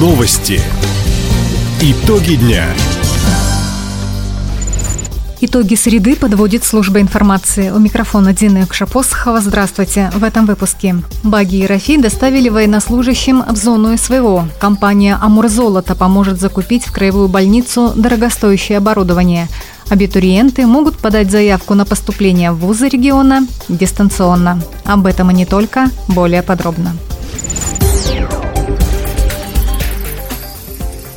Новости. Итоги дня. Итоги среды подводит служба информации. У микрофона Дина Кшапосхова. Здравствуйте. В этом выпуске. Баги и Рафи доставили военнослужащим в зону СВО. Компания «Амурзолото» поможет закупить в краевую больницу дорогостоящее оборудование. Абитуриенты могут подать заявку на поступление в вузы региона дистанционно. Об этом и не только, более подробно.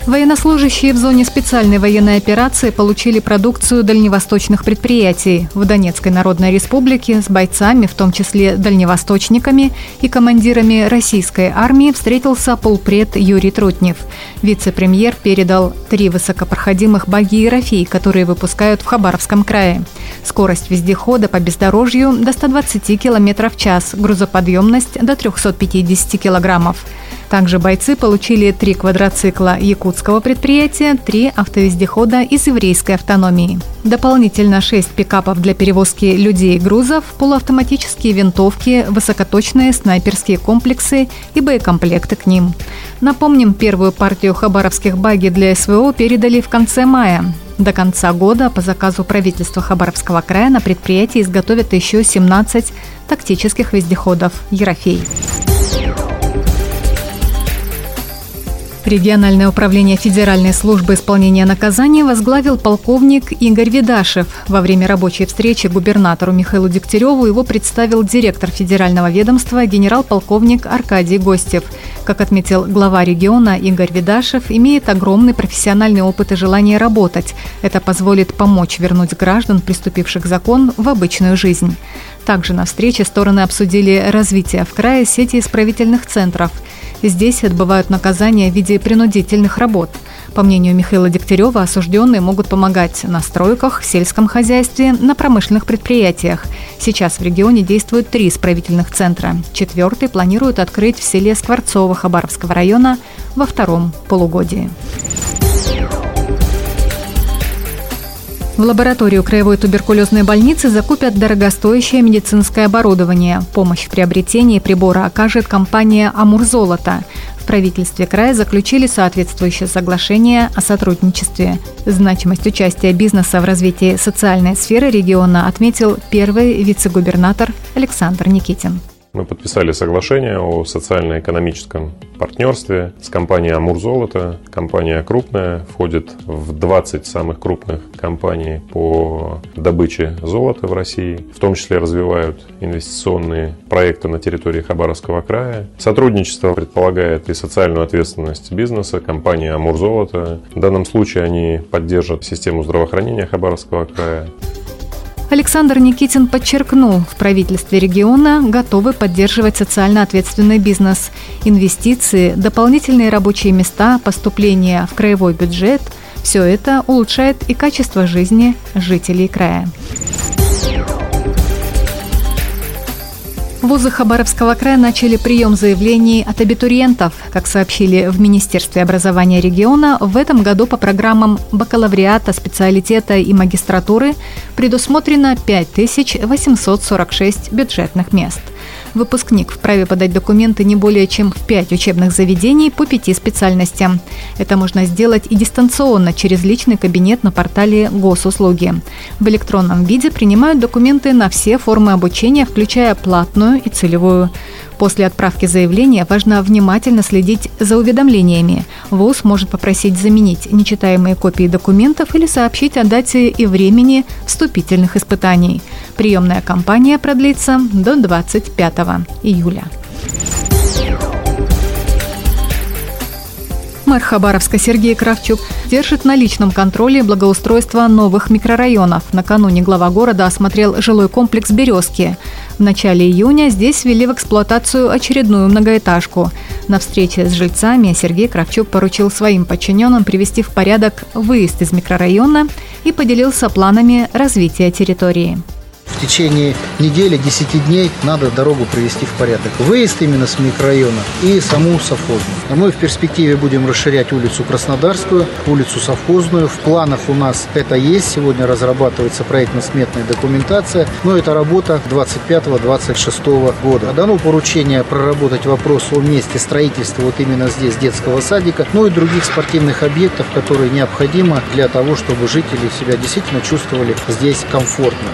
Военнослужащие в зоне специальной военной операции получили продукцию дальневосточных предприятий. В Донецкой Народной Республике с бойцами, в том числе дальневосточниками и командирами российской армии встретился полпред Юрий Трутнев. Вице-премьер передал три высокопроходимых баги и рафи, которые выпускают в Хабаровском крае. Скорость вездехода по бездорожью до 120 км в час, грузоподъемность до 350 килограммов. Также бойцы получили три квадроцикла якутского предприятия, три автовездехода из еврейской автономии. Дополнительно шесть пикапов для перевозки людей и грузов, полуавтоматические винтовки, высокоточные снайперские комплексы и боекомплекты к ним. Напомним, первую партию хабаровских баги для СВО передали в конце мая. До конца года по заказу правительства Хабаровского края на предприятии изготовят еще 17 тактических вездеходов «Ерофей». Региональное управление Федеральной службы исполнения наказаний возглавил полковник Игорь Видашев. Во время рабочей встречи губернатору Михаилу Дегтяреву его представил директор федерального ведомства генерал-полковник Аркадий Гостев. Как отметил глава региона Игорь Видашев, имеет огромный профессиональный опыт и желание работать. Это позволит помочь вернуть граждан, приступивших закон, в обычную жизнь. Также на встрече стороны обсудили развитие в крае сети исправительных центров – Здесь отбывают наказания в виде принудительных работ. По мнению Михаила Дегтярева, осужденные могут помогать на стройках, в сельском хозяйстве, на промышленных предприятиях. Сейчас в регионе действуют три исправительных центра. Четвертый планируют открыть в селе Скворцово Хабаровского района во втором полугодии. В лабораторию Краевой туберкулезной больницы закупят дорогостоящее медицинское оборудование. Помощь в приобретении прибора окажет компания «Амурзолото». В правительстве края заключили соответствующее соглашение о сотрудничестве. Значимость участия бизнеса в развитии социальной сферы региона отметил первый вице-губернатор Александр Никитин. Мы подписали соглашение о социально-экономическом партнерстве с компанией «Амур Золото». Компания крупная, входит в 20 самых крупных компаний по добыче золота в России. В том числе развивают инвестиционные проекты на территории Хабаровского края. Сотрудничество предполагает и социальную ответственность бизнеса. Компания «Амур Золото». В данном случае они поддержат систему здравоохранения Хабаровского края. Александр Никитин подчеркнул, в правительстве региона готовы поддерживать социально ответственный бизнес. Инвестиции, дополнительные рабочие места, поступления в краевой бюджет – все это улучшает и качество жизни жителей края. Вузы Хабаровского края начали прием заявлений от абитуриентов. Как сообщили в Министерстве образования региона, в этом году по программам бакалавриата, специалитета и магистратуры предусмотрено 5846 бюджетных мест. Выпускник вправе подать документы не более чем в пять учебных заведений по пяти специальностям. Это можно сделать и дистанционно через личный кабинет на портале Госуслуги. В электронном виде принимают документы на все формы обучения, включая платную и целевую. После отправки заявления важно внимательно следить за уведомлениями. ВУЗ может попросить заменить нечитаемые копии документов или сообщить о дате и времени вступительных испытаний. Приемная кампания продлится до 25 июля. Мэр Хабаровска Сергей Кравчук держит на личном контроле благоустройство новых микрорайонов. Накануне глава города осмотрел жилой комплекс «Березки». В начале июня здесь ввели в эксплуатацию очередную многоэтажку. На встрече с жильцами Сергей Кравчук поручил своим подчиненным привести в порядок выезд из микрорайона и поделился планами развития территории. Течение недели, 10 дней надо дорогу привести в порядок. Выезд именно с микрорайона и саму совхозную. А мы в перспективе будем расширять улицу Краснодарскую, улицу Совхозную. В планах у нас это есть. Сегодня разрабатывается проектно-сметная документация. Но это работа 25-26 года. Дано поручение проработать вопрос о месте строительства вот именно здесь детского садика, ну и других спортивных объектов, которые необходимо для того, чтобы жители себя действительно чувствовали здесь комфортно.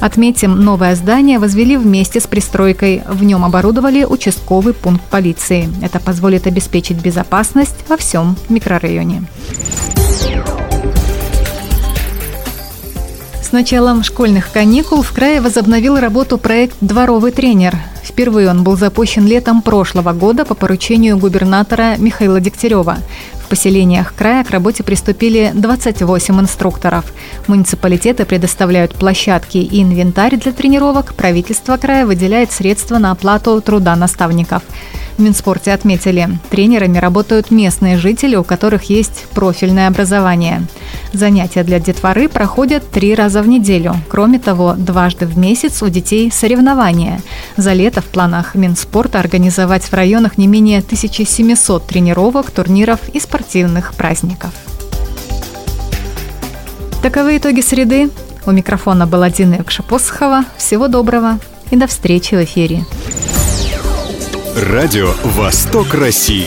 Отметим, новое здание возвели вместе с пристройкой. В нем оборудовали участковый пункт полиции. Это позволит обеспечить безопасность во всем микрорайоне. С началом школьных каникул в крае возобновил работу проект «Дворовый тренер». Впервые он был запущен летом прошлого года по поручению губернатора Михаила Дегтярева. Поселениях края к работе приступили 28 инструкторов. Муниципалитеты предоставляют площадки и инвентарь для тренировок, правительство края выделяет средства на оплату труда наставников. В Минспорте отметили, тренерами работают местные жители, у которых есть профильное образование. Занятия для детворы проходят три раза в неделю. Кроме того, дважды в месяц у детей соревнования. За лето в планах Минспорта организовать в районах не менее 1700 тренировок, турниров и спортивных праздников. Таковы итоги среды. У микрофона была Дина Якшапосхова. Всего доброго и до встречи в эфире. Радио «Восток России».